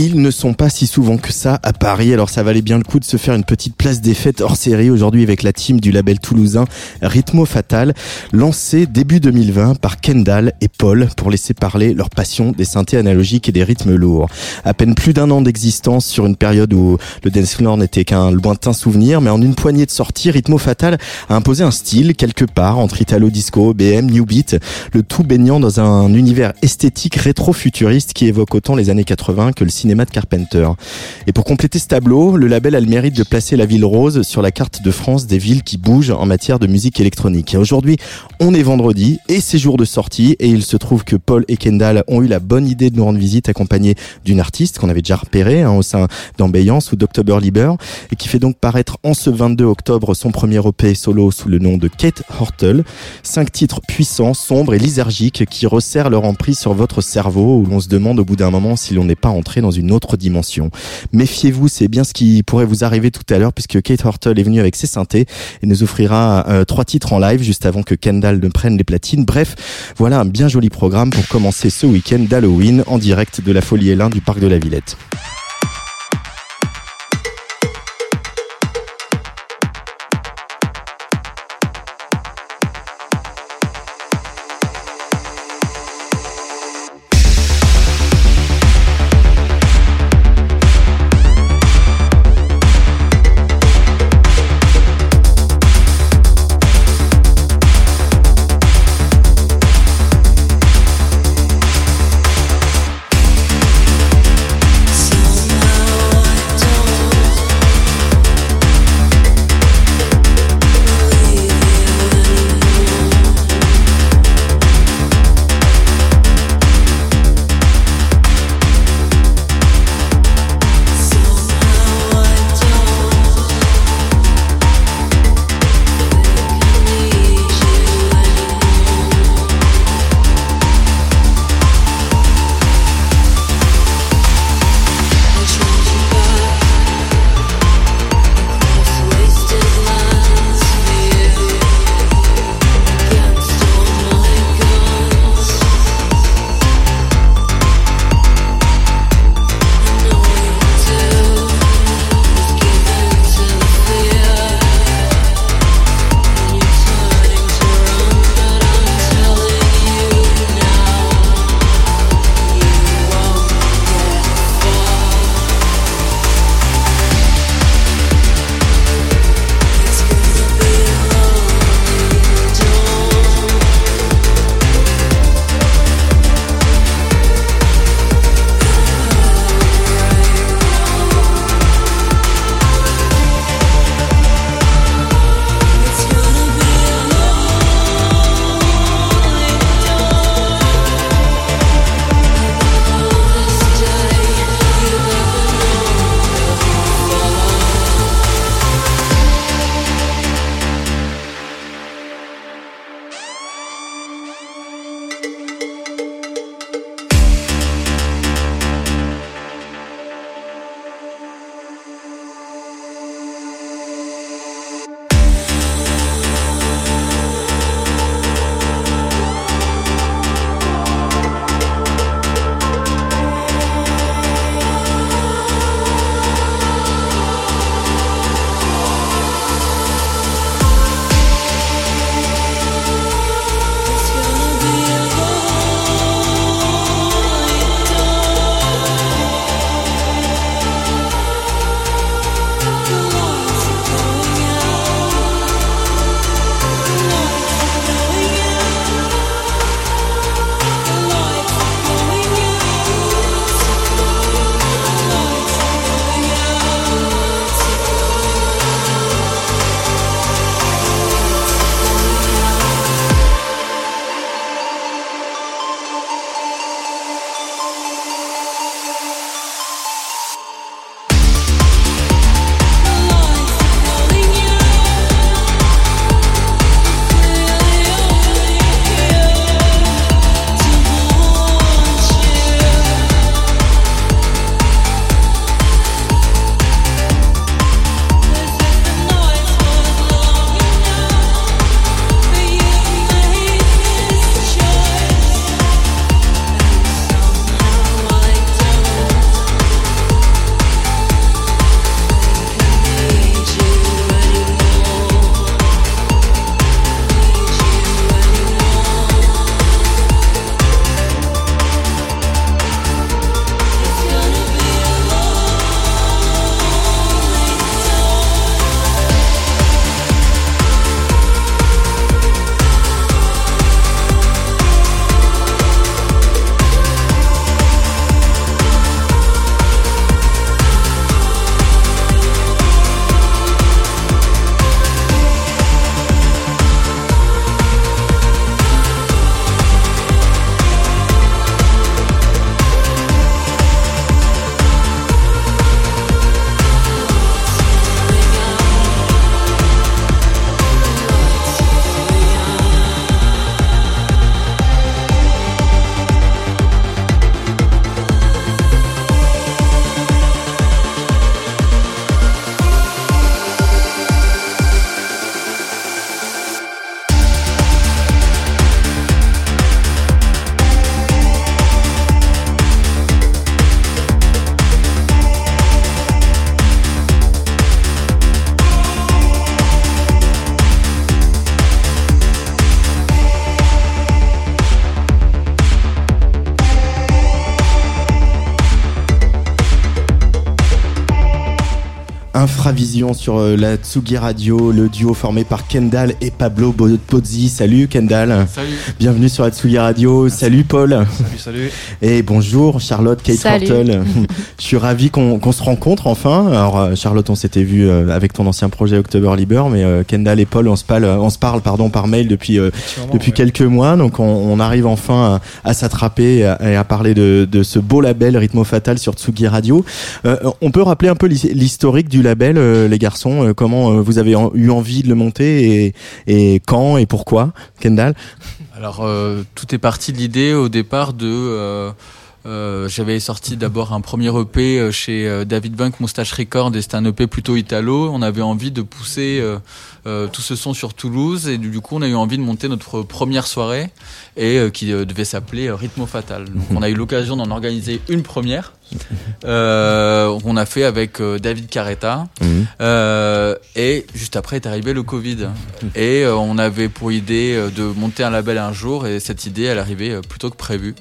Ils ne sont pas si souvent que ça à Paris, alors ça valait bien le coup de se faire une petite place des fêtes hors série aujourd'hui avec la team du label toulousain Rhythmo Fatal, lancé début 2020 par Kendall et Paul pour laisser parler leur passion des synthés analogiques et des rythmes lourds. À peine plus d'un an d'existence sur une période où le dance floor n'était qu'un lointain souvenir, mais en une poignée de sorties, Rhythmo Fatal a imposé un style quelque part entre Italo Disco, BM, New Beat, le tout baignant dans un univers esthétique rétro-futuriste qui évoque autant les années 80 que le cinéma de Carpenter. Et pour compléter ce tableau, le label a le mérite de placer la ville rose sur la carte de France des villes qui bougent en matière de musique électronique. Aujourd'hui, on est vendredi et c'est jour de sortie et il se trouve que Paul et Kendall ont eu la bonne idée de nous rendre visite accompagnés d'une artiste qu'on avait déjà repérée hein, au sein d'Ambiance ou d'October Liber et qui fait donc paraître en ce 22 octobre son premier EP solo sous le nom de Kate Hortle. Cinq titres puissants, sombres et lysergiques qui resserrent leur emprise sur votre cerveau où l'on se demande au bout d'un moment si l'on n'est pas entré dans une autre dimension. Méfiez-vous, c'est bien ce qui pourrait vous arriver tout à l'heure puisque Kate Hortle est venue avec ses synthés et nous offrira euh, trois titres en live juste avant que Kendall ne prenne les platines. Bref, voilà un bien joli programme pour commencer ce week-end d'Halloween en direct de la Folie Hélin du Parc de la Villette. Sur la Tsugi Radio, le duo formé par Kendall et Pablo Pozzi. Salut Kendall. Salut. Bienvenue sur la Tsugi Radio. Salut Paul. Salut, salut. Et bonjour Charlotte, Kate Hortle. Je suis ravi qu'on se rencontre enfin. Alors Charlotte, on s'était vu avec ton ancien projet October Liber, mais Kendall et Paul, on se parle, on se parle pardon, par mail depuis, depuis quelques mois. Donc on, arrive enfin à, s'attraper et à, parler de, de, ce beau label Rhythmo Fatal sur Tsugi Radio. on peut rappeler un peu l'historique du label, euh, les garçons euh, Comment euh, vous avez eu envie de le monter et, et quand et pourquoi, Kendall? Alors, tout est parti de l'idée au départ de... j'avais sorti d'abord un premier EP chez David Bunk, Moustache Record, et c'était un EP plutôt italo. On avait envie de pousser tout ce son sur Toulouse, et du coup, on a eu envie de monter notre première soirée, et qui devait s'appeler Rhythmo Fatal. Donc, on a eu l'occasion d'en organiser une première. Euh, on a fait avec euh, David Carretta. Mhm. Euh, et juste après est arrivé le Covid. Et on avait pour idée de monter un label un jour. Et cette idée, elle arrivait plutôt que prévu.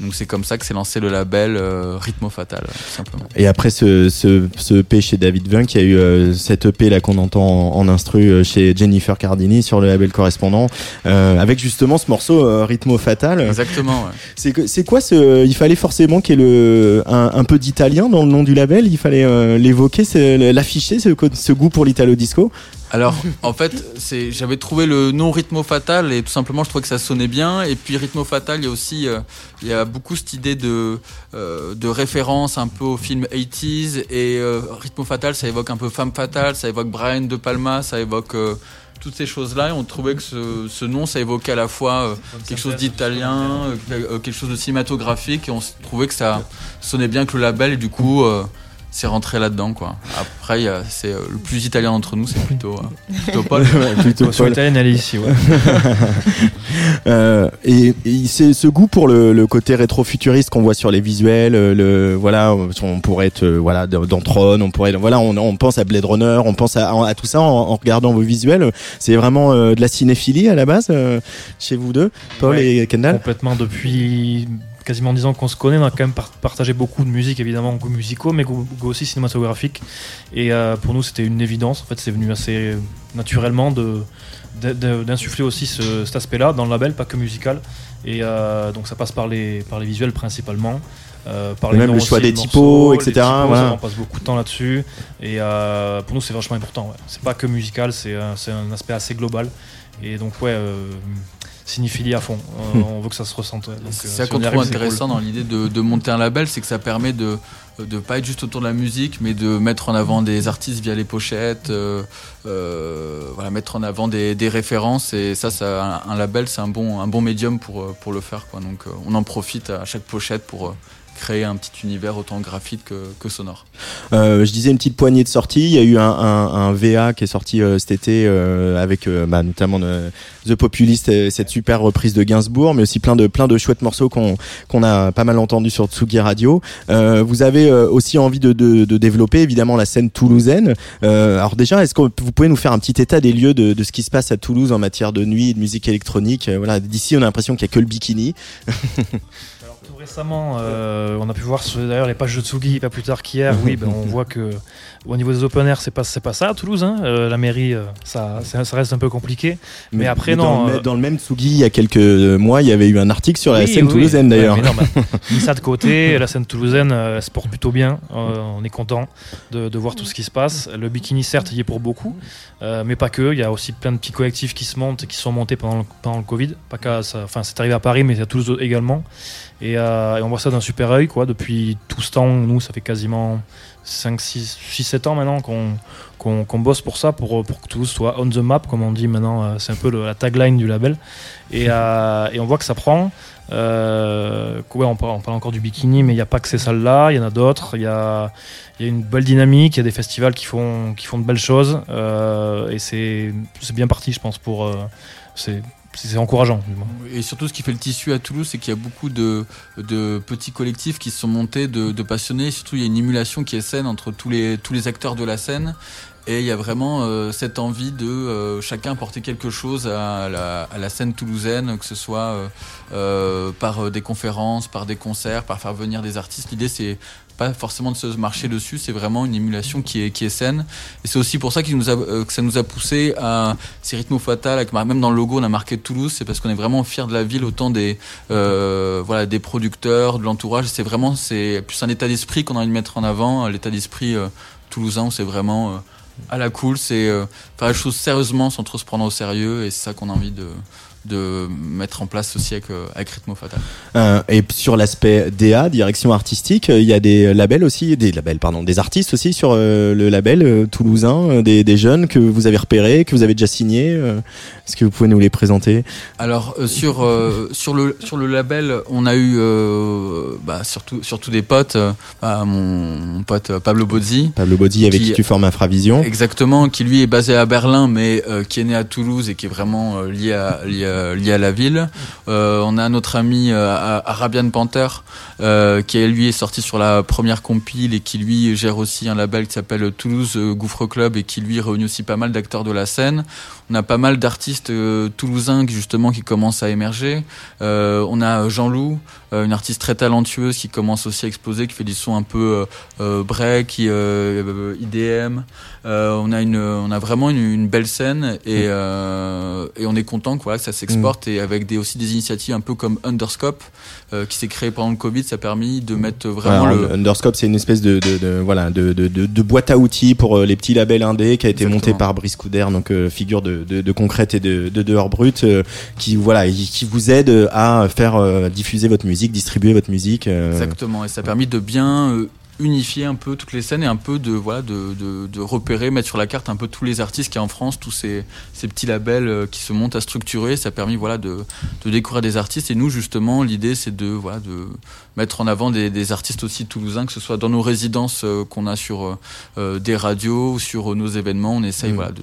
Donc c'est comme ça que s'est lancé le label Rhythmo Fatal, simplement. Et après ce, ce, EP chez David Vunk, il y a eu cet EP là qu'on entend en, instru chez Jennifer Cardini sur le label correspondant, avec justement ce morceau Rhythmo Fatal. Exactement. C'est quoi ce Il fallait forcément qu'il y ait le un, peu d'italien dans le nom du label? Il fallait euh, l'évoquer, l'afficher, ce, ce goût pour l'italo disco? Alors, en fait, j'avais trouvé le nom Rhythmo Fatal et tout simplement, je trouvais que ça sonnait bien. Et puis, Rhythmo Fatal, il y a aussi, euh, il y a beaucoup cette idée de, euh, de référence un peu au film 80s. Et Rhythmo Fatal, ça évoque un peu Femme Fatale, ça évoque Brian De Palma, ça évoque toutes ces choses-là et on trouvait que ce, nom ça évoquait à la fois euh, quelque chose d'italien, euh, euh, quelque chose de cinématographique et on trouvait que ça sonnait bien que le label et du coup c'est rentré là-dedans quoi. Après c'est euh, le plus italien d'entre nous, c'est plutôt euh, plutôt Paul. plutôt Paul. italien elle est ici ouais. euh, et, c'est ce goût pour le, le côté rétro-futuriste qu'on voit sur les visuels, le voilà, on pourrait être voilà dans Tron, on pourrait voilà, on, on, pense à Blade Runner, on pense à, à tout ça en, regardant vos visuels. C'est vraiment de la cinéphilie à la base chez vous deux, Paul et Kendall? Complètement depuis quasiment 10 ans qu'on se connaît, on a quand même partagé beaucoup de musique, évidemment, goûts musicaux, mais goûts aussi cinématographiques. Et euh, pour nous, c'était une évidence. En fait, c'est venu assez naturellement de, d'insuffler aussi cet aspect-là dans le label, pas que musical. Et euh, donc, ça passe par les, par les visuels principalement. Euh, par les même le choix des typos, etc. On passe beaucoup de temps là-dessus. Et pour nous, c'est vachement important. C'est pas que musical, c'est un aspect assez global. Et donc, ouais, cinéphilie à fond. Euh, on veut que ça se ressente. C'est ça qu'on trouve intéressant dans l'idée de, monter un label, c'est que ça permet de ne pas être juste autour de la musique, mais de mettre en avant des artistes via les pochettes, euh, euh, voilà, mettre en avant des, références. Et ça, ça un, label, c'est un bon, un bon médium pour, pour le faire. Quoi. Donc on en profite à chaque pochette pour créer un petit univers autant graphique que, sonore. Euh, je disais une petite poignée de sorties. Il y a eu un, VA qui est sorti euh, cet été euh, avec bah, notamment The Populist, cette super reprise de Gainsbourg, mais aussi plein de plein de chouettes morceaux qu'on qu'on a pas mal entendu sur Tsugi Radio. vous avez aussi envie de, développer évidemment la scène toulousaine. alors déjà, est-ce que vous pouvez nous faire un petit état des lieux de, de, ce qui se passe à Toulouse en matière de nuit et de musique électronique? Voilà, d'ici on a l'impression qu'il y a que le bikini. récemment, euh, on a pu voir d'ailleurs les pages de Tsugi pas plus tard qu'hier. oui, ben, on voit que au niveau des open air, c'est pas c'est pas ça à Toulouse. Hein. Euh, la mairie, euh, ça, ça, reste un peu compliqué. Mais, après non. Dans le, dans le, même Tsugi, il y a quelques mois, il y avait eu un article sur la scène toulousaine d'ailleurs. mis ça de côté, la scène toulousaine elle se porte plutôt bien. on est content de, de, voir tout ce qui se passe. Le bikini certes, il y est pour beaucoup, mais pas que. Il y a aussi plein de petits collectifs qui se montent, qui sont montés pendant le, pendant le Covid. Pas qu'à, enfin c'est arrivé à Paris, mais à Toulouse également. Euh, et, on voit ça d'un super œil, quoi. Depuis tout ce temps, nous, ça fait quasiment 5, 6, 6 7 ans maintenant qu'on qu'on bosse pour ça, pour, pour que tout soit on the map, comme on dit maintenant. Euh, c'est un peu la tagline du label. Et, euh, et, on voit que ça prend. Ouais, on, parle, encore du bikini, mais il n'y a pas que ces salles-là, il y en a d'autres. Il y a, y a, une belle dynamique, il y a des festivals qui font, qui font de belles choses. Et c'est bien parti, je pense, pour. c'est c'est encourageant. Et surtout, ce qui fait le tissu à Toulouse, c'est qu'il y a beaucoup de, petits collectifs qui se sont montés de, passionnés. Surtout, il y a une émulation qui est saine entre tous les, tous les acteurs de la scène. Et il y a vraiment euh, cette envie de euh, chacun porter quelque chose à la, scène toulousaine, que ce soit euh, par des conférences, par des concerts, par faire venir des artistes. L'idée, c'est pas forcément de se marcher dessus, c'est vraiment une émulation qui est, qui est saine. Et c'est aussi pour ça euh, que ça nous a poussé à ces rythmes fatal, même dans le logo on a marqué Toulouse, c'est parce qu'on est vraiment fier de la ville, autant des, euh, voilà, des producteurs, de l'entourage. C'est vraiment, plus un état d'esprit qu'on a envie de mettre en avant, l'état d'esprit euh, toulousain où c'est vraiment euh, à la cool, c'est euh, faire les choses sérieusement sans trop se prendre au sérieux et c'est ça qu'on a envie de, de mettre en place aussi avec, avec Rhythmo Fatal. Euh, et sur l'aspect DA, direction artistique, euh, il y a des labels aussi, des labels, pardon, des artistes aussi sur euh, le label euh, toulousain, des, des jeunes que vous avez repérés, que vous avez déjà signés. Est-ce que vous pouvez nous les présenter? Alors sur sur le sur le label, on a eu bah, surtout surtout des potes. bah, mon, mon pote Pablo Bozzi, Pablo Bodi avec qui, Qui- tu formes Infravision. exactement, qui lui est basé à Berlin, mais qui est né à Toulouse et qui est vraiment lié à lié, à- lié à la ville. Euh, on a notre ami euh, Arabian Panther, euh, qui lui est sorti sur la première compile et qui lui gère aussi un label qui s'appelle Toulouse euh, Gouffre Club et qui lui réunit aussi pas mal d'acteurs de la scène. On a pas mal d'artistes euh, toulousains qui justement qui commencent à émerger. Euh, on a Jean Loup, euh, une artiste très talentueuse qui commence aussi à exploser, qui fait des sons un peu break, qui, IDM. Euh, on a une, on a vraiment une, une belle scène et, euh, et on est content que voilà que ça s'exporte et avec des aussi des initiatives un peu comme Underscope euh, qui s'est créé pendant le Covid, ça a permis de mettre vraiment Voilà, le Underscope, c'est une espèce de, de, de- voilà de, de, de, de boîte à outils pour euh, les petits labels indés qui a été monté Exactement. par Brice Couder, donc euh, figure de, de, de concrète et de, de dehors brut, euh, qui voilà qui vous aide à faire euh, diffuser votre musique, distribuer votre musique. euh, Exactement, et ça a permis de bien euh, unifier un peu toutes les scènes et un peu de voilà de, de, de repérer, mettre sur la carte un peu tous les artistes qu'il y a en France, tous ces, ces petits labels euh, qui se montent à structurer. Ça a permis voilà de, de découvrir des artistes et nous justement l'idée c'est de voilà de mettre en avant des, des artistes aussi toulousains, que ce soit dans nos résidences euh, qu'on a sur euh, euh, des radios ou sur nos événements. On essaye Mm. voilà de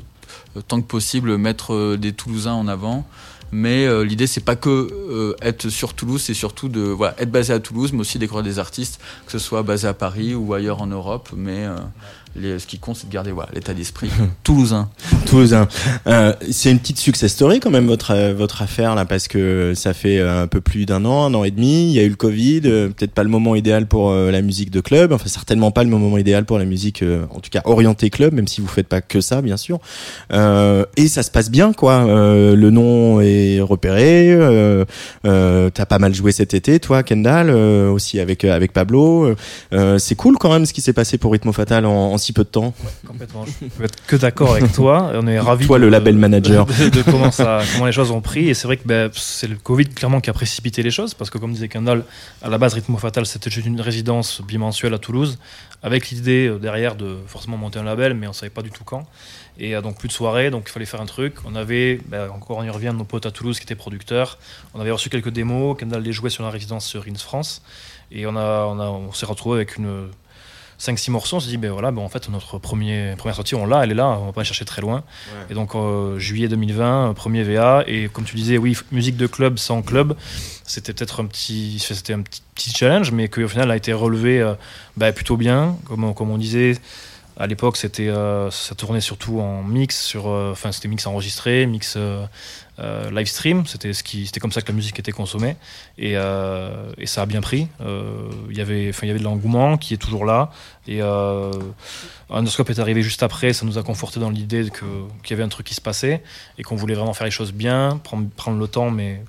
tant que possible mettre des Toulousains en avant. Mais euh, l'idée c'est pas que euh, être sur Toulouse, c'est surtout de voilà, être basé à Toulouse, mais aussi découvrir des artistes, que ce soit basé à Paris ou ailleurs en Europe. Mais euh, les, ce qui compte, c'est de garder voilà, l'état d'esprit toulousain. Toulousain. Euh, c'est une petite success story quand même votre euh, votre affaire là parce que ça fait euh, un peu plus d'un an, un an et demi. Il y a eu le Covid, euh, peut-être pas le moment idéal pour euh, la musique de club. Enfin certainement pas le moment idéal pour la musique, euh, en tout cas orientée club, même si vous faites pas que ça bien sûr. Euh, et ça se passe bien quoi. Euh, le nom est repéré. Euh, euh, T'as pas mal joué cet été, toi Kendall, euh, aussi avec avec Pablo. Euh, c'est cool quand même ce qui s'est passé pour Rhythmo Fatal en, en si peu de temps. Complètement. Je peux être que d'accord avec toi. On est ravis. Toi, de- le label manager. De, de comment, ça, comment les choses ont pris. Et c'est vrai que ben, c'est le Covid clairement qui a précipité les choses. Parce que, comme disait Kendall, à la base, Rythmo Fatal, c'était juste une résidence bimensuelle à Toulouse. Avec l'idée euh, derrière de forcément monter un label, mais on savait pas du tout quand. Et euh, donc, plus de soirées. Donc, il fallait faire un truc. On avait, ben, encore on y revient, nos potes à Toulouse qui étaient producteurs. On avait reçu quelques démos. Kendall les jouait sur la résidence sur Rins France. Et on, a, on, a, on s'est retrouvé avec une. 5-6 morceaux, on s'est dit, ben voilà, ben en fait, notre premier, première sortie, on l'a, elle est là, on va pas aller chercher très loin. Et donc, euh, juillet 2020, euh, premier VA, et comme tu disais, oui, musique de club sans club, c'était peut-être un petit, c'était un petit, petit challenge, mais qui au final a été relevé euh, ben, plutôt bien. Comme, on- comme on disait, à l'époque, c'était, euh, ça tournait surtout en mix, sur, euh, enfin, c'était mix enregistré, mix euh, euh, live stream, c'était, ce qui, c'était comme ça que la musique était consommée, et, euh, ça a bien pris. Euh, Il y avait, enfin, il y avait de l'engouement qui est toujours là, et euh, Underscope est arrivé juste après, ça nous a conforté dans l'idée que, qu'il y avait un truc qui se passait, et qu'on voulait vraiment faire les choses bien, prendre, prendre le temps, mais.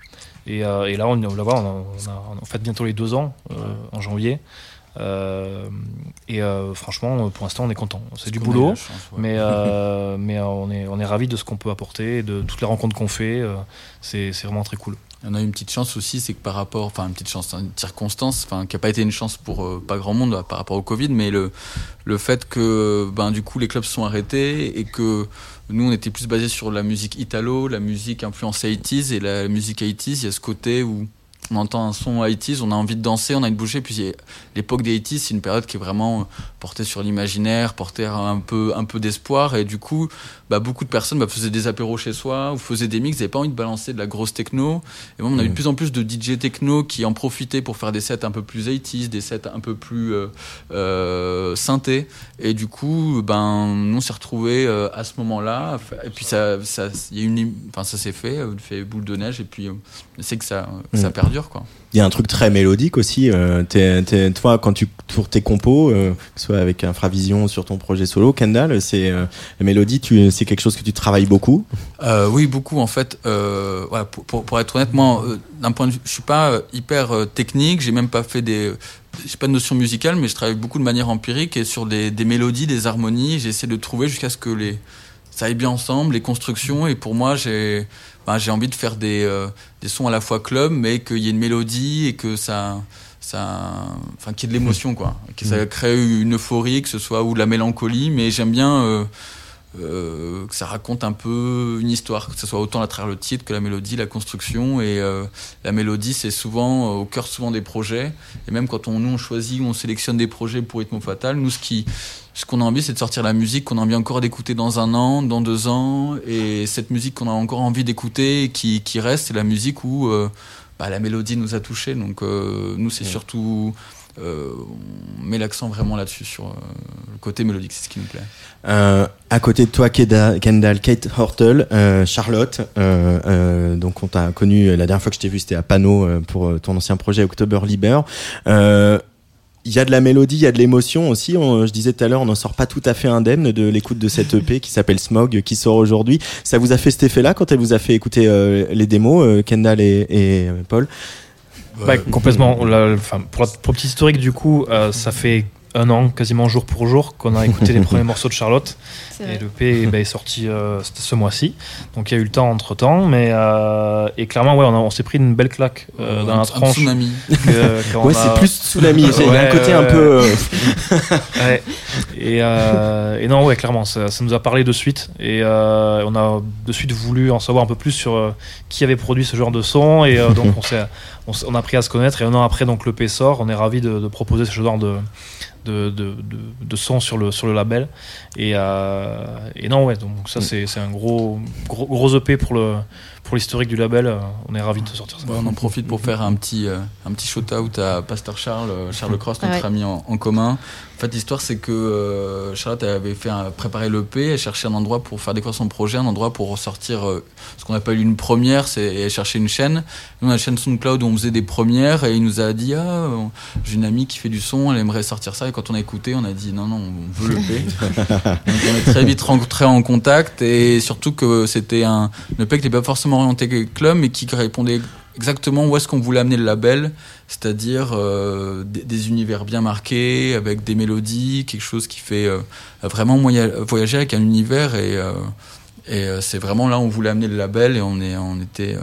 Et, euh, là, on, là, on, a, on, a, fête bientôt les deux ans, euh, en janvier. Euh, et euh, franchement, pour l'instant, on est content. C'est du boulot, la chance, ouais. mais, euh, mais on est, on est ravis de ce qu'on peut apporter, de toutes les rencontres qu'on fait. c'est, vraiment très cool. On a eu une petite chance aussi, c'est que par rapport, enfin une petite chance, une circonstance, enfin qui n'a pas été une chance pour euh, pas grand monde par rapport au Covid, mais le le fait que ben du coup les clubs se sont arrêtés et que nous on était plus basé sur la musique italo, la musique influencée 80s et la musique 80s, il y a ce côté où on entend un son 80s, on a envie de danser, on a une bouchée, puis a- l'époque des 80s, c'est une période qui est vraiment euh, portée sur l'imaginaire, portée un peu un peu d'espoir et du coup bah, beaucoup de personnes bah, faisaient des apéros chez soi ou faisaient des mix, ils n'avaient pas envie de balancer de la grosse techno. Et bon, on a eu de plus en plus de DJ techno qui en profitaient pour faire des sets un peu plus 80s, des sets un peu plus euh, euh, synthés. Et du coup, ben, nous on s'est retrouvés euh, à ce moment-là. Et puis ça, ça, y a une, enfin, ça s'est fait, fait boule de neige. Et puis, c'est que ça, ça Mm. perdure. Dur, quoi. Il y a un truc très mélodique aussi. Euh, toi, quand tu pour tes compos, euh, que ce soit avec Infravision sur ton projet solo, Kendall, c'est euh, la mélodie. C'est quelque chose que tu travailles beaucoup? Oui, beaucoup en fait. Voilà, pour, pour, pour être honnête, moi, d'un point de vue, je suis pas hyper technique. J'ai même pas fait des, j'ai pas de notion musicale, mais je travaille beaucoup de manière empirique et sur des, des mélodies, des harmonies. J'essaie de trouver jusqu'à ce que les ça aille bien ensemble, les constructions. Et pour moi, j'ai ben, j'ai envie de faire des euh, des sons à la fois club, mais qu'il y ait une mélodie et que ça ça enfin qu'il y ait de l'émotion quoi. Que ça crée une euphorie que ce soit ou de la mélancolie mais j'aime bien euh, euh, que ça raconte un peu une histoire, que ce soit autant à travers le titre que la mélodie, la construction. Et euh, la mélodie, c'est souvent euh, au cœur souvent des projets. Et même quand on, nous, on choisit ou on sélectionne des projets pour Rythmo Fatal, nous, ce qui, ce qu'on a envie, c'est de sortir la musique qu'on a envie encore d'écouter dans un an, dans deux ans. Et cette musique qu'on a encore envie d'écouter et qui, qui reste, c'est la musique où bah, la mélodie nous a touchés. Donc nous, c'est surtout... euh, on met l'accent vraiment là-dessus, sur euh, le côté mélodique, c'est ce qui nous plaît. Euh, à côté de toi, Kendall, Kate Hortle, euh, Charlotte. donc, on t'a connu la dernière fois que je t'ai vu, c'était à Pano pour ton ancien projet October Liber. Il y a de la mélodie, il y a de l'émotion aussi. Je disais tout à l'heure, on n'en sort pas tout à fait indemne de l'écoute de cette EP qui s'appelle Smog, qui sort aujourd'hui. Ça vous a fait cet effet-là quand elle vous a fait écouter les démos, Kendall et, Paul? Bah, complètement. La- enfin, pour, la, pour historique, du coup, euh, ça fait un an, quasiment jour pour jour, qu'on a écouté les premiers morceaux de Charlotte. C'est Et vrai. le P bah, est sorti euh, ce mois-ci. Donc il y a eu le temps entre temps. Mais, euh, et clairement, ouais, on, s'est pris une belle claque euh, dans un, la un tronche. tsunami. que- Ouais, a- c'est plus tsunami. Il y a un côté un peu. euh, Ouais. Et, euh, et non, ouais, clairement, ça, ça nous a parlé de suite. Et euh, on a de suite voulu en savoir un peu plus sur euh, qui avait produit ce genre de son. Et euh, donc, on, s'est, on, a appris à se connaître. Et un an après, donc, le P sort. On est ravis de, de proposer ce genre de, de, de, de, de son sur le, sur le label. Et, euh, et non, ouais, donc ça, c'est, c'est un gros, gros, gros EP pour, le, pour l'historique du label. Euh, On est ravis de sortir ça. Ouais, on en profite pour faire un petit, euh, un petit shout-out à Pasteur Charles, Charles Cross, notre Ouais. ami en, en commun. En fait, l'histoire, c'est que euh, Charlotte avait fait un- préparer l'EP, elle cherchait un endroit pour faire découvrir son projet, un endroit pour ressortir euh, ce qu'on appelle une première, c'est elle cherchait une chaîne. Nous, on a une chaîne SoundCloud où on faisait des premières et il nous a dit Ah, euh, j'ai une amie qui fait du son, elle aimerait sortir ça. Et quand on a écouté, on a dit Non, non, on veut l'EP. Donc, on est très vite rentré en contact et surtout que c'était un EP qui n'était pas forcément orienté club, mais qui répondait exactement où est-ce qu'on voulait amener le label, c'est-à-dire euh, des, univers bien marqués, avec des mélodies, quelque chose qui fait euh, vraiment voyager avec un univers et, euh, et c'est vraiment là où on voulait amener le label et on, est, on était...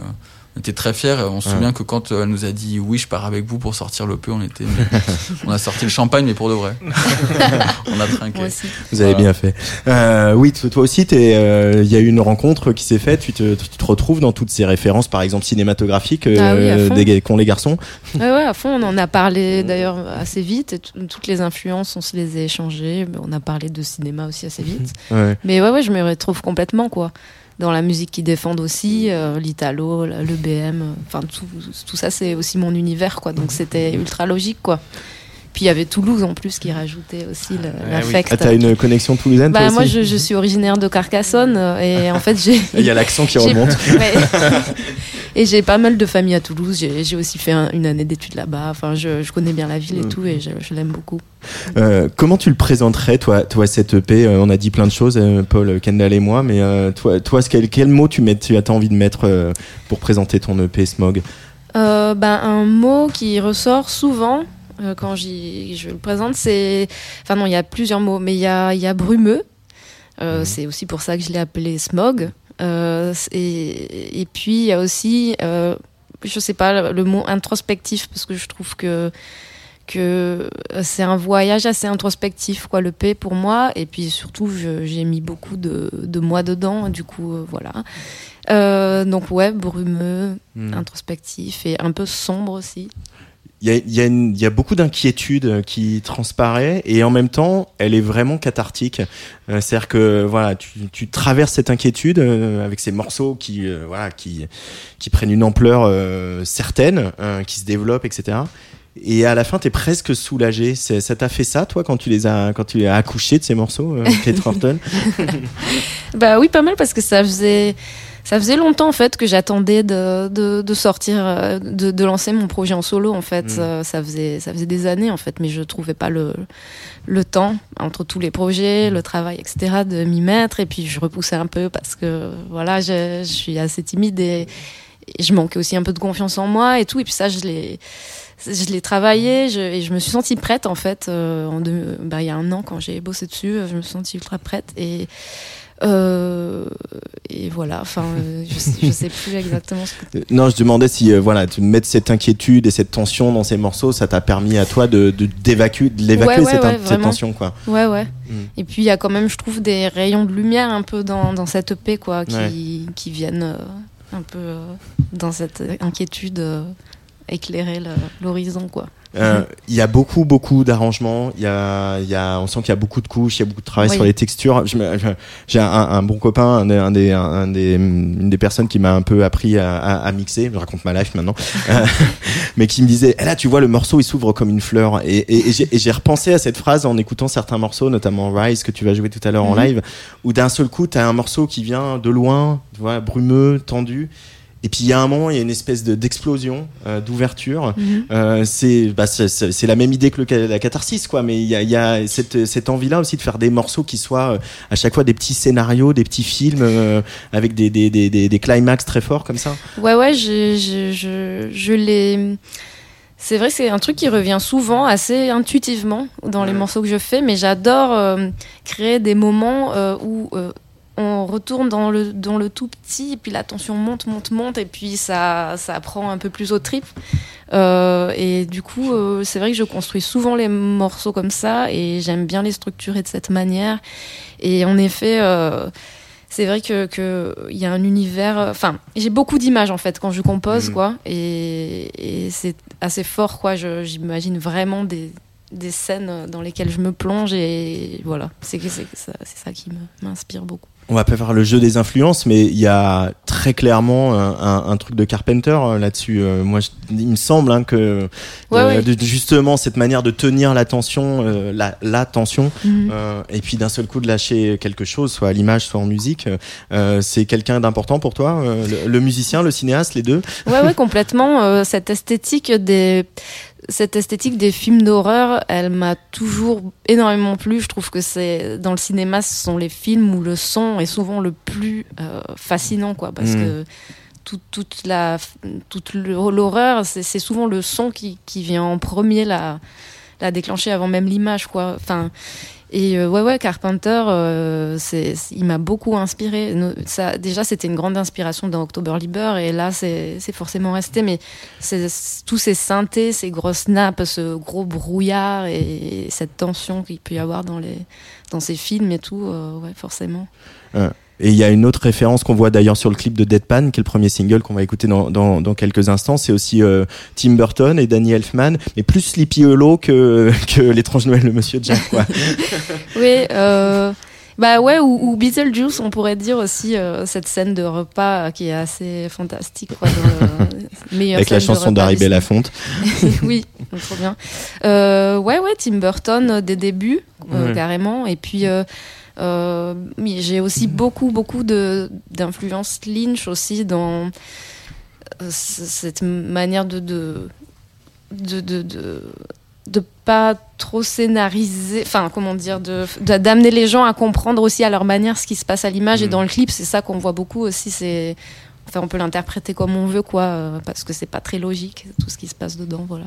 on était très fiers. On se Ouais. souvient que quand euh, elle nous a dit oui, je pars avec vous pour sortir l'EP, on était, on a sorti le champagne, mais pour de vrai. on a trinqué. Moi aussi. Vous avez Voilà. bien fait. Euh, oui, toi aussi, t'es, euh, il y a eu une rencontre qui s'est faite. Tu te, tu te retrouves dans toutes ces références, par exemple cinématographiques, euh, Ah oui, qu'ont les garçons. Ouais, ouais, à fond, on en a parlé d'ailleurs assez vite. et toutes les influences, on se les a échangées. On a parlé de cinéma aussi assez vite. Ouais. Mais ouais, ouais, je me retrouve complètement, quoi. Dans la musique qu'ils défendent aussi, euh, l'italo, la- le BM, euh, enfin tout, tout ça, c'est aussi mon univers, quoi. Donc c'était ultra logique, quoi. Puis il y avait Toulouse en plus qui rajoutait aussi le- oui. l'affect. Ah, t'as une connexion toulousaine, Bah, toi moi, je, je suis originaire de Carcassonne euh, et en fait, j'ai. Il y a l'accent qui remonte. Et j'ai pas mal de familles à Toulouse. J'ai aussi fait un- une année d'études là-bas. Enfin, je, je connais bien la ville et Mm. tout et je, je l'aime beaucoup. Euh, comment tu le présenterais, toi, toi cette EP Euh, On a dit plein de choses, Paul, Kendall et moi, mais euh, toi, toi, quel, quel mot tu, mets, tu as envie de mettre euh, pour présenter ton EP Smog Euh, ben, un mot qui ressort souvent euh, quand je le présente, c'est. Enfin, non, il y a plusieurs mots, mais il y a, y a brumeux. Euh, Mhm. C'est aussi pour ça que je l'ai appelé smog. Euh, et, et puis, il y a aussi, euh, je sais pas, le, mot introspectif, parce que je trouve que que c'est un voyage assez introspectif, quoi, le P pour moi. Et puis surtout, je- j'ai mis beaucoup de, de moi dedans, du coup, euh, voilà. Euh, donc, ouais, brumeux, Hmm. introspectif et un peu sombre aussi. Il y a, il y a une- il y a beaucoup d'inquiétude euh, qui transparaît et en même temps, elle est vraiment cathartique. Euh, C'est-à-dire que voilà, tu, tu traverses cette inquiétude euh, avec ces morceaux qui euh, voilà qui qui prennent une ampleur certaine, euh, qui se développent, etc. Et à la fin, t'es presque soulagé. Ça t'a fait ça, toi, quand tu les as quand tu as accouché de ces morceaux, Kate Horton Bah oui, pas mal parce que ça faisait ça faisait longtemps en fait que j'attendais de, de, de sortir, euh, de, de lancer mon projet en solo en fait. Mm. Euh, ça faisait ça faisait des années en fait, mais je trouvais pas le le temps entre tous les projets, le travail, etc. de m'y mettre. Et puis je repoussais un peu parce que voilà, je, je suis assez timide et, et je manquais aussi un peu de confiance en moi et tout. Et puis ça, je l'ai je l'ai travaillé je, et je me suis sentie prête en fait euh, en deux, bah, il y a un an quand j'ai bossé dessus je me suis sentie ultra prête et euh, et voilà enfin euh, je, je sais plus exactement ce que Non, je demandais si euh, voilà, de mettre cette inquiétude et cette tension dans ces morceaux, ça t'a permis à toi de d'évacuer de l'évacuer Ouais, ouais, cette, ouais, cette vraiment. tension quoi. ouais ouais Mm. et puis il y a quand même je trouve des rayons de lumière un peu dans, dans cette EP quoi qui, qui viennent un peu dans cette inquiétude éclairer l'horizon quoi Euh, Il y a beaucoup, beaucoup d'arrangements. Il y a, y a, on sent qu'il y a beaucoup de couches, il y a beaucoup de travail Oui. sur les textures. J'ai un, un bon copain, un des, un des, un des, une des personnes qui m'a un peu appris à, à, à mixer. Je raconte ma life maintenant, Euh, mais qui me disait eh là, tu vois, le morceau il s'ouvre comme une fleur. Et, et, et j'ai- et j'ai repensé à cette phrase en écoutant certains morceaux, notamment Rise que tu vas jouer tout à l'heure en Mhm. live, où d'un seul coup, tu as un morceau qui vient de loin, tu vois, brumeux, tendu. Et puis il y a un moment, il y a une espèce de d'explosion, euh, d'ouverture. Mhm. Euh, c'est bah, c'est- c'est la même idée que le, la catharsis quoi mais il y a, y a cette, cette envie là aussi de faire des morceaux qui soient euh, à chaque fois des petits scénarios des petits films euh, avec des, des, des, des, des climax très forts comme ça Ouais, ouais, je, je, je, je l'ai. C'est vrai que c'est un truc qui revient souvent, assez intuitivement, dans les morceaux que je fais, mais j'adore euh, créer des moments euh, où euh, on retourne dans le, dans le tout petit, et puis la tension monte, monte, monte, et puis ça, ça prend un peu plus au trip. Euh, et du coup, euh, c'est vrai que je construis souvent les morceaux comme ça, et j'aime bien les structurer de cette manière. Et en effet. euh, c'est vrai que que il y a un univers enfin j'ai beaucoup d'images en fait quand je compose Mhm. quoi et, et c'est assez fort quoi j'imagine vraiment des des scènes dans lesquelles je me plonge et voilà c'est ça, c'est ça qui m'inspire beaucoup on va pas faire le jeu des influences mais il y a très clairement un, truc de Carpenter euh, là-dessus Euh, moi je- il me semble hein, que Ouais, euh, de- justement cette manière de tenir l'attention euh, la, la tension Mhm. Euh, et puis d'un seul coup de lâcher quelque chose, soit à l'image, soit en musique, c'est quelqu'un d'important pour toi, le, le musicien, le cinéaste, les deux? Ouais ouais complètement cette esthétique des cette esthétique des films d'horreur, elle m'a toujours énormément plu. Je trouve que c'est dans le cinéma, ce sont les films où le son est souvent le plus euh, fascinant, quoi, parce Mhm. que tout- toute la toute l'horreur, c'est c'est souvent le son qui, qui vient en premier la la déclencher avant même l'image, quoi. Enfin. Et euh, ouais, ouais, Carpenter, euh, il m'a beaucoup inspiré. Déjà, c'était une grande inspiration dans October Liber, et là, c'est, forcément resté. Mais tous ces synthés, ces grosses nappes, ce gros brouillard et cette tension qu'il peut y avoir dans les, dans ces films et tout, euh, ouais, forcément. Et il y a une autre référence qu'on voit d'ailleurs sur le clip de Deadpan, qui est le premier single qu'on va écouter dans, dans, dans quelques instants. C'est aussi euh, Tim Burton et Danny Elfman, mais plus Sleepy Hollow que, que l'étrange Noël de Monsieur Jack. Quoi. Oui, euh, bah ouais, ou, ou Beetlejuice, on pourrait dire aussi euh, cette scène de repas qui est assez fantastique, quoi. Dans le meilleure Avec la de chanson d'Harry. Belafonte. oui, trop bien. Euh, ouais, ouais, Tim Burton des débuts, euh, Ouais. carrément. Et puis, euh, j'ai aussi beaucoup, beaucoup de d'influence Lynch aussi dans euh, cette manière de de de, de, de de pas trop scénariser, enfin comment dire, de d'amener les gens à comprendre aussi à leur manière ce qui se passe à l'image et Mm. dans le clip, c'est ça qu'on voit beaucoup aussi. C'est enfin on peut l'interpréter comme on veut quoi, euh, parce que c'est pas très logique tout ce qui se passe dedans, voilà.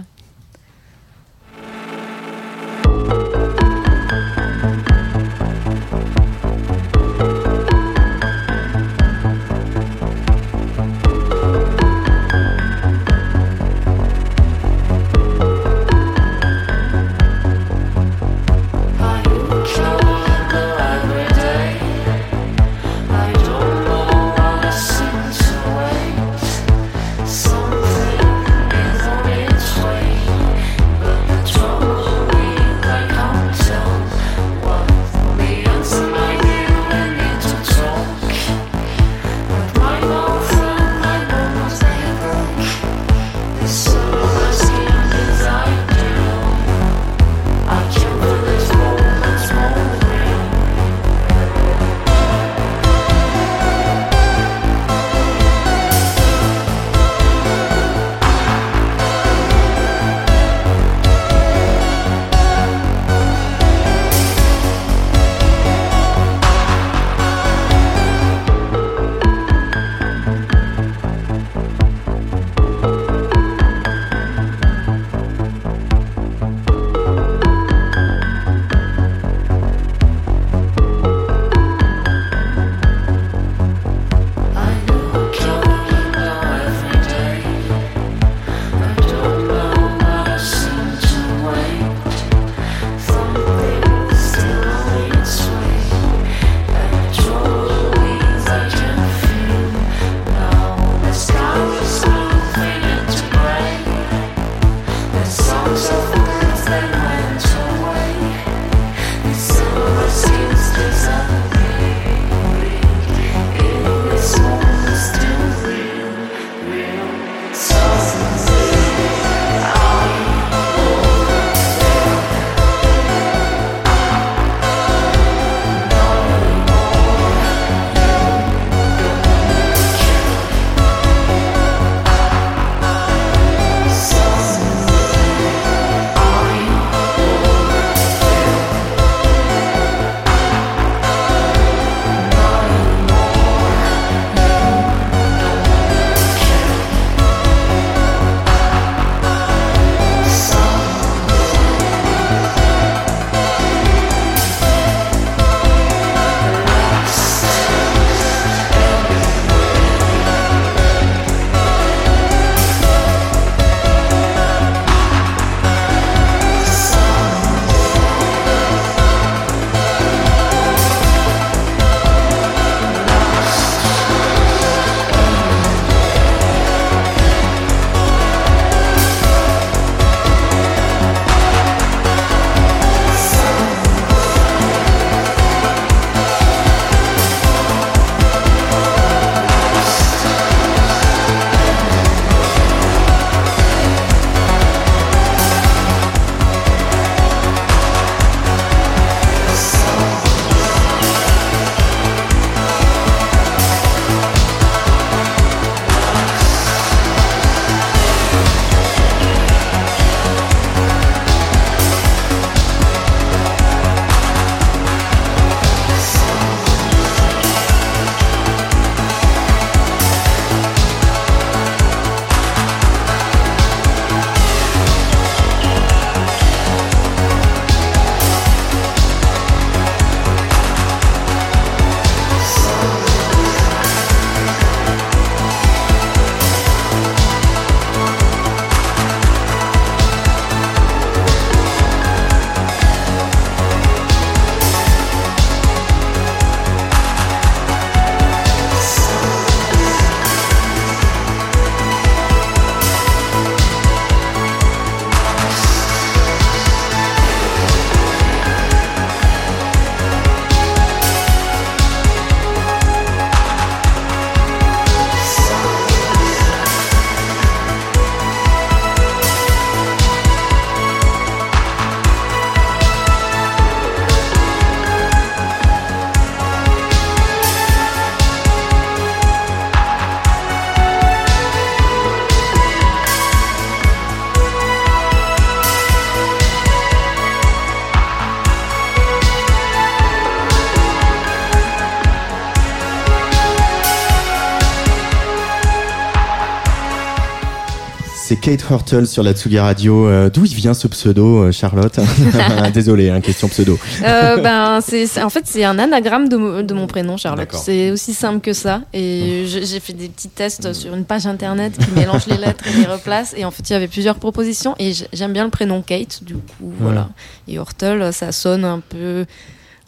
Kate Hurtle sur la Tsugi Radio. Euh, D'où il vient ce pseudo, euh, Charlotte Désolé, hein, question pseudo. Euh, ben, c'est, en fait, c'est un anagramme de, mo- de mon prénom, Charlotte. C'est aussi simple que ça. Et je- j'ai fait des petits tests sur une page internet qui mélange les lettres et les replace. Et en fait, il y avait plusieurs propositions. Et j'aime bien le prénom Kate, du coup, voilà. Et Hurtle, ça sonne un peu.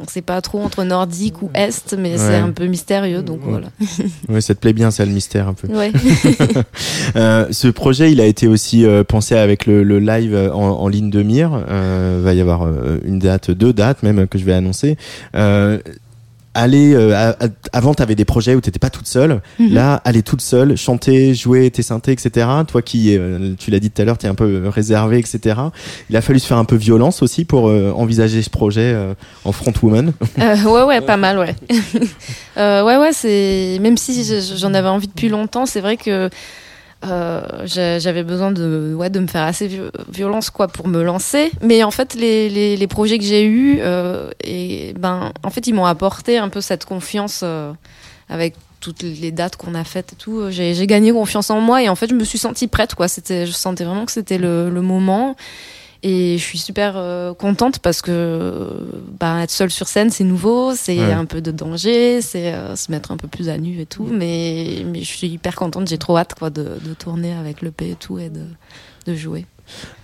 On ne sait pas trop entre nordique ou est, mais c'est un peu mystérieux, donc Ouais. voilà. Oui, ça te plaît bien, ça, le mystère un peu. Ouais. Euh, ce projet, il a été aussi euh, pensé avec le, le live euh, en, en ligne de mire. Euh, va y avoir euh, une date, deux dates même que je vais annoncer. Aller euh, avant, tu avais des projets où t'étais pas toute seule. Mhm. Là, aller toute seule, chanter, jouer tes synthés, etc. Toi qui, euh, tu l'as dit tout à l'heure, t'es un peu réservé, etc. Il a fallu se faire un peu violence aussi pour euh, envisager ce projet euh, en frontwoman. Euh, ouais, ouais, pas mal, ouais. Ouais, ouais, c'est. Même si je- j'en avais envie depuis longtemps, c'est vrai que j'avais besoin de, ouais, de me faire assez vi- violence quoi pour me lancer. Mais en fait, les, les, les projets que j'ai eus, euh, et ben, en fait, ils m'ont apporté un peu cette confiance euh, avec toutes les dates qu'on a faites et tout. J'ai gagné confiance en moi et en fait, je me suis sentie prête quoi. C'était, je sentais vraiment que c'était le, le moment. Et je suis super euh, contente parce que bah, être seule sur scène, c'est nouveau, c'est Ouais. un peu de danger, c'est euh, se mettre un peu plus à nu et tout. Mais, mais je suis hyper contente, j'ai trop hâte quoi, de, de tourner avec le P et tout et de, de jouer.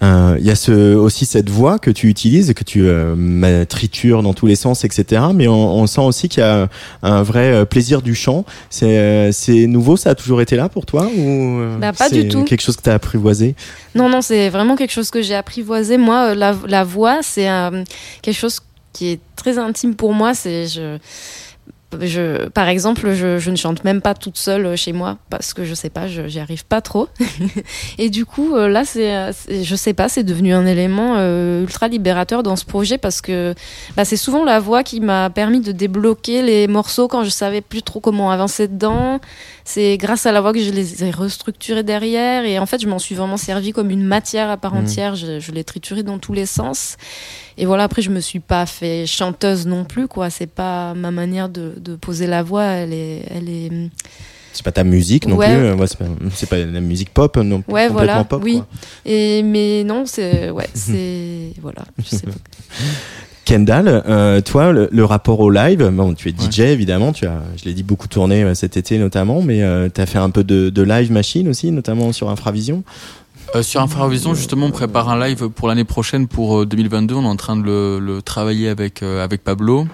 Euh, Il y a ce, aussi cette voix que tu utilises et que tu euh, tritures dans tous les sens, etc. Mais on, on sent aussi qu'il y a un vrai euh, plaisir du chant. C'est euh, c'est nouveau, ça a toujours été là pour toi ou Bah, pas du tout. quelque chose que tu as apprivoisé? Non, non, c'est vraiment quelque chose que j'ai apprivoisé. Moi, la, la voix, c'est euh, quelque chose qui est très intime pour moi. C'est je, je, par exemple, je, je ne chante même pas toute seule euh, chez moi parce que je sais pas, j'y arrive pas trop. Et du coup, euh, là, c'est, euh, c'est- je sais pas, c'est devenu un élément euh, ultra libérateur dans ce projet parce que bah, c'est souvent la voix qui m'a permis de débloquer les morceaux quand je savais plus trop comment avancer dedans. C'est grâce à la voix que je les ai restructurés derrière et en fait, je m'en suis vraiment servi comme une matière à part Mhm. entière. Je, je l'ai trituré dans tous les sens. Et voilà, après, je me suis pas fait chanteuse non plus, quoi. C'est pas ma manière de, de poser la voix. Elle est, elle est, C'est pas ta musique non Ouais. plus. euh, ouais, c'est pas, c'est pas la musique pop non Ouais, complètement voilà, pop. oui. quoi. et mais non, c'est, ouais, c'est, voilà, je sais pas. Kendall, euh, toi, le, le rapport au live, bon, tu es DJ évidemment, tu as, je l'ai dit, beaucoup tourné euh, cet été notamment, mais tu as fait un peu de, de live machine aussi, notamment sur Infravision. Euh, sur Infravision, justement, on prépare un live pour l'année prochaine, pour euh, 2022. On est en train de le, le travailler avec euh, avec Pablo.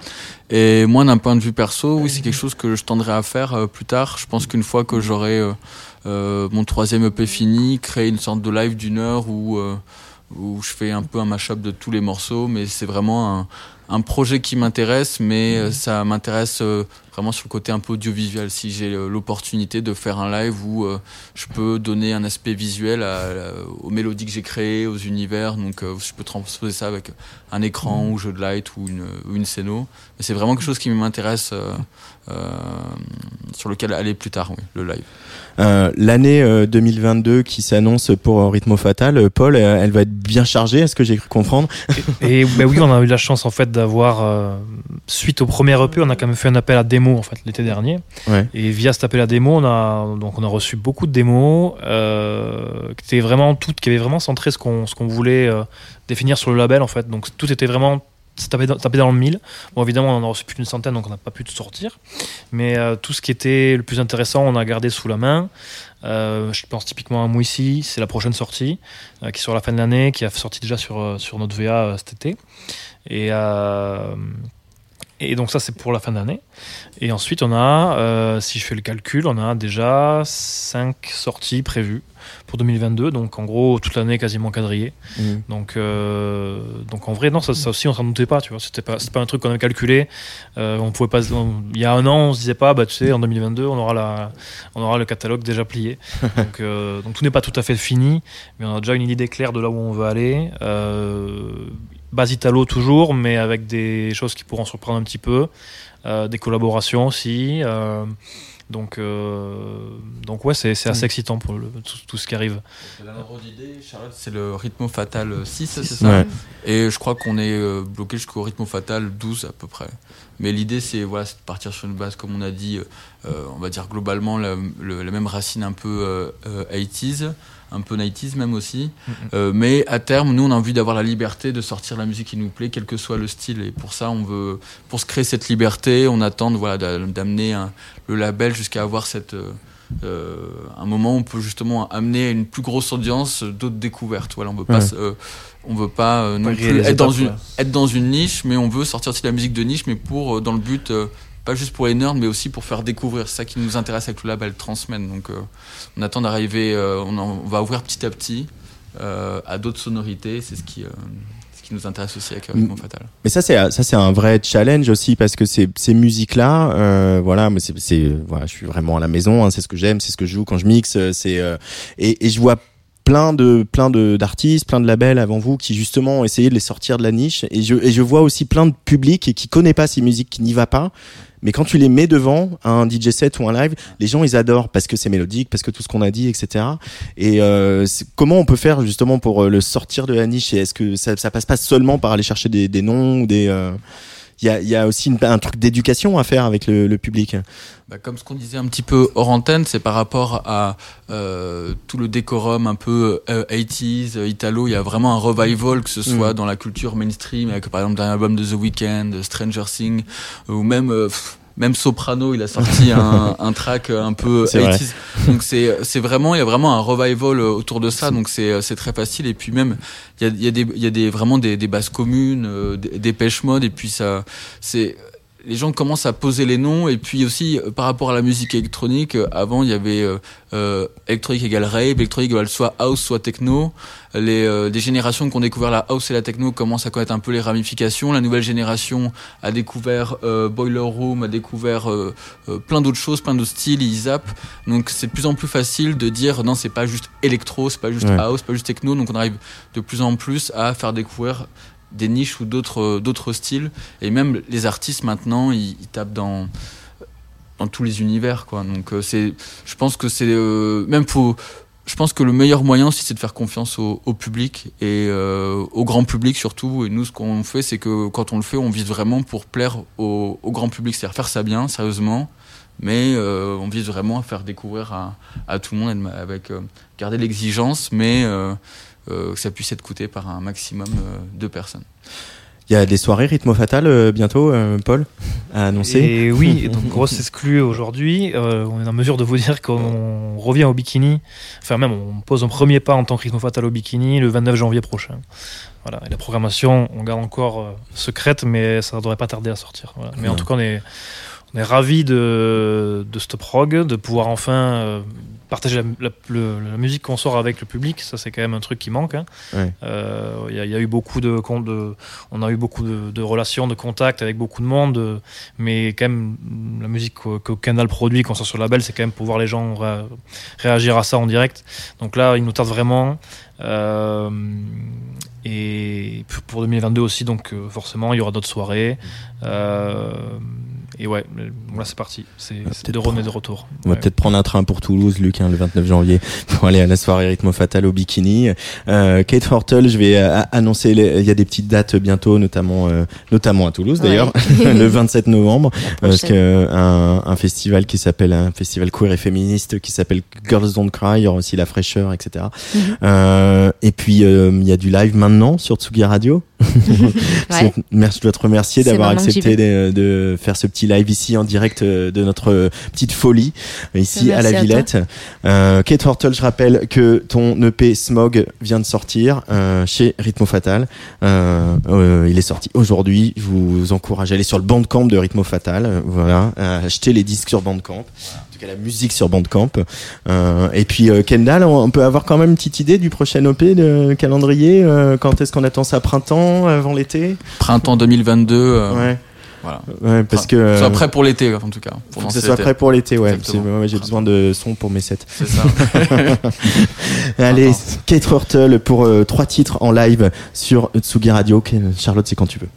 Et moi, d'un point de vue perso, oui, c'est quelque chose que je tendrai à faire euh, plus tard. Je pense qu'une fois que j'aurai euh, euh, mon troisième EP fini, créer une sorte de live d'une heure où euh, je fais un peu un mashup de tous les morceaux. Mais c'est vraiment un projet qui m'intéresse, mais euh, ça m'intéresse euh, vraiment sur le côté un peu audiovisuel. Si j'ai euh, l'opportunité de faire un live où euh, je peux donner un aspect visuel à- à- aux mélodies que j'ai créées, aux univers. Donc, euh, je peux transposer ça avec un écran ou jeu de light ou une, ou une scéno. Mais c'est vraiment quelque chose qui m'intéresse, euh, euh, sur lequel aller plus tard, oui, le live. Euh, L'année euh, 2022 qui s'annonce pour euh, Rhythmo Fatal, euh, Paul, euh, elle va être bien chargée, est-ce que j'ai cru comprendre? Et ben oui, on a eu la chance en fait d'avoir, euh, suite au premier EP, on a quand même fait un appel à démo en fait l'été dernier. Ouais. Et via cet appel à démo, on a donc on a reçu beaucoup de démos euh, qui étaient vraiment toutes, qui avaient vraiment centré ce qu'on ce qu'on voulait euh, définir sur le label en fait. Donc tout était vraiment tapé dans, tapé dans le mille. Bon évidemment, on en a reçu plus d'une centaine, donc on n'a pas pu tout sortir. Mais euh, tout ce qui était le plus intéressant, on a gardé sous la main. Euh, je pense typiquement à Mouissi, c'est la prochaine sortie, euh, qui est sur la fin de l'année, qui a sorti déjà sur, sur notre VA euh, cet été. Et, et donc ça, c'est pour la fin d'année. Et ensuite, on a, euh, si je fais le calcul, on a déjà 5 sorties prévues pour 2022. Donc en gros, toute l'année quasiment quadrillée. Donc, euh, donc en vrai, non, ça, ça aussi, on s'en doutait pas, tu vois. C'était pas, pas un truc qu'on avait calculé. Euh, on pouvait pas, on- il y a un an, on se disait pas, bah, tu sais, en 2022, on aura la, on aura le catalogue déjà plié. donc, donc tout n'est pas tout à fait fini, mais on a déjà une idée claire de là où on veut aller. Euh, base Italo toujours, mais avec des choses qui pourront surprendre un petit peu. Euh, des collaborations aussi. euh, donc, euh, donc ouais, c'est c'est assez excitant pour le- tout, tout ce qui arrive. Charlotte, c'est le Rhythmo Fatal 6, c'est ça Ouais. Et je crois qu'on est bloqué jusqu'au Rhythmo Fatal 12 à peu près. Mais l'idée, c'est voilà, c'est de partir sur une base, comme on a dit, on va dire globalement la, la, même racine un peu 80s un peu 90 même aussi. Euh, mais à terme, nous, on a envie d'avoir la liberté de sortir la musique qui nous plaît, quel que soit le style. Et pour ça, on veut, pour se créer cette liberté, on attend voilà, d'amener le label jusqu'à avoir cette, euh, euh, un moment où on peut justement amener une plus grosse audience d'autres découvertes. Voilà, on veut pas, on veut pas non plus être dans, une, être dans une niche, mais on veut sortir aussi de la musique de niche, mais pour dans le but pas juste pour les nerds, mais aussi pour faire découvrir. C'est ça qui nous intéresse avec le label Transmen. Donc, euh, on attend d'arriver, euh, on, va ouvrir petit à petit euh, à d'autres sonorités. C'est ce qui, nous intéresse aussi avec Rythmo Fatal. Mais ça, c'est ça, c'est un vrai challenge aussi parce que ces, ces musiques-là, voilà, mais c'est, voilà, je suis vraiment à la maison. Hein, c'est ce que j'aime, c'est ce que je joue quand je mixe. C'est et, et je vois plein de plein de d'artistes, plein de labels avant vous qui justement ont essayé de les sortir de la niche. Et je et je vois aussi plein de publics qui connaît pas ces musiques qui n'y va pas. Mais quand tu les mets devant un DJ set ou un live, les gens ils adorent parce que c'est mélodique, parce que tout ce qu'on a dit, etc. Et euh, comment on peut faire justement pour euh, le sortir de la niche? Et est-ce que ça, ça passe pas seulement par aller chercher des, des noms ou des euh il y a, y a, aussi un truc d'éducation à faire avec le, le public. Bah, comme ce qu'on disait un petit peu hors antenne, c'est par rapport à euh, tout le décorum un peu 80s, euh, italo. Il y a vraiment un revival, que ce soit mm. dans la culture mainstream, avec par exemple un album de The Weeknd, Stranger Things, ou même euh, même Soprano, il a sorti un, un track un peu 80s. Donc c'est c'est vraiment il y a vraiment un revival autour de ça. Donc c'est c'est très facile. Et puis même il y a il y a des il y a des vraiment des, des bases communes, euh, des, des pêches mode. Et puis ça c'est les gens commencent à poser les noms et puis aussi euh, par rapport à la musique électronique euh, avant il y avait euh, électronique égale rave électronique égale soit house soit techno. Les générations qui ont découvert la house et la techno commencent à connaître un peu les ramifications. La nouvelle génération a découvert Boiler Room a découvert plein d'autres choses plein d'autres styles ils zappent. Donc c'est de plus en plus facile de dire non c'est pas juste électro c'est pas juste house pas juste techno. Donc on arrive de plus en plus à faire découvrir des niches ou d'autres euh, d'autres styles. Et même les artistes maintenant ils, tapent dans dans tous les univers quoi. Donc euh, je pense que c'est euh, même pour je pense que le meilleur moyen aussi c'est de faire confiance au, public et au grand public surtout. Et nous ce qu'on fait c'est que quand on le fait on vise vraiment pour plaire au, grand public. C'est-à-dire faire ça bien sérieusement. Mais on vise vraiment à faire découvrir à, à tout le monde avec garder l'exigence. Mais que ça puisse être coûté par un maximum euh, de personnes. Il y a des soirées rythmo fatal euh, bientôt, Paul, à annoncer. Et oui, donc grosse exclue aujourd'hui. on est en mesure de vous dire qu'on revient au bikini. Enfin, même, on pose un premier pas en tant que rythmo fatal au bikini le 29 janvier prochain. Voilà. Et la programmation, on garde encore secrète, mais ça ne devrait pas tarder à sortir. Mais en tout cas, on est, on est ravis de, de ce prog, de pouvoir enfin partager la, musique qu'on sort avec le public, ça c'est quand même un truc qui manque. Hein. Euh, il y, a eu beaucoup de, de, on a eu beaucoup de, relations, de contacts avec beaucoup de monde, mais quand même la musique que, Canal produit, qu'on sort sur le label, c'est quand même pour voir les gens réagir à ça en direct. Donc là, il nous tarde vraiment. Euh, et pour 2022 aussi, donc euh, forcément, il y aura d'autres soirées. Euh, et ouais, là c'est parti. C'est de revenir de retour. On va peut-être prendre un train pour Toulouse, Luc, hein, le 29 janvier, pour aller à la soirée Rythmo Fatal au bikini. Euh, Kate Fortel, je vais euh, annoncer, il y a des petites dates bientôt, notamment, euh, notamment à Toulouse d'ailleurs, le 27 novembre, parce que un, un, festival qui s'appelle un festival queer et féministe qui s'appelle Girls Don't Cry, il y aura aussi la fraîcheur, etc. Mhm. euh, et puis il y a du live maintenant sur Tsugi Radio. Merci, je dois te remercier d'avoir accepté de, de, faire ce petit live ici en direct euh, de notre euh, petite folie ici à la Villette. Euh, Kate Hortle, je rappelle que ton EP Smog vient de sortir euh, chez Rhythmo Fatal. Euh, euh, il est sorti aujourd'hui. Je vous encourage à aller sur le bandcamp de Rhythmo Fatal. Voilà, acheter les disques sur bandcamp la musique sur Bandcamp. Euh, et puis euh, Kendall, on, peut avoir quand même une petite idée du prochain OP de calendrier. Euh, quand est-ce qu'on attend ça? Printemps, avant l'été? Printemps 2022. ouais. Voilà. Ouais, parce que soit prêt pour l'été en tout cas. Pour que ce soit prêt pour l'été, ouais. j'ai besoin de son pour mes sets. C'est ça. Allez, Kate Hortle pour trois titres en live sur Tsugi Radio. Charlotte, c'est quand tu veux.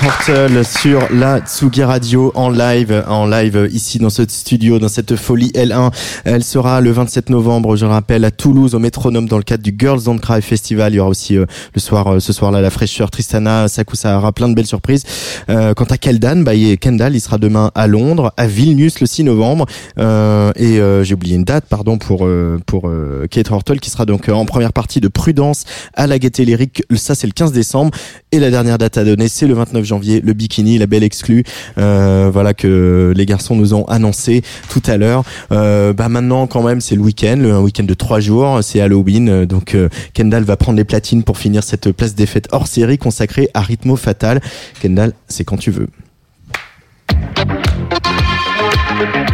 Kate Hortle sur la Tsugi Radio en live, en live ici dans ce studio, dans cette folie L1. Elle sera le 27 novembre, je le rappelle, à Toulouse au Métronome dans le cadre du Girls Don't Cry Festival. Il y aura aussi euh, le soir, euh, ce soir-là, la fraîcheur, Tristana, Sakusahara, plein de belles surprises. Euh, quant à Keldan, bah, il Kendall, il sera demain à Londres, à Vilnius le 6 novembre. et j'ai oublié une date, pardon, pour pour Kate Hortle qui sera donc en première partie de Prudence à la Gaieté Lyrique. Ça, c'est le 15 décembre. Et la dernière date à donner, c'est le 29 janvier, le bikini, la belle exclue, euh, voilà que les garçons nous ont annoncé tout à l'heure. Euh, bah maintenant quand même c'est le week-end, un week-end de trois jours, c'est Halloween, donc euh, Kendall va prendre les platines pour finir cette place des fêtes hors série consacrée à Rhythmo Fatal. Kendall, c'est quand tu veux.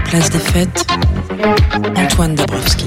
Place des fêtes, Antoine Dabrowski.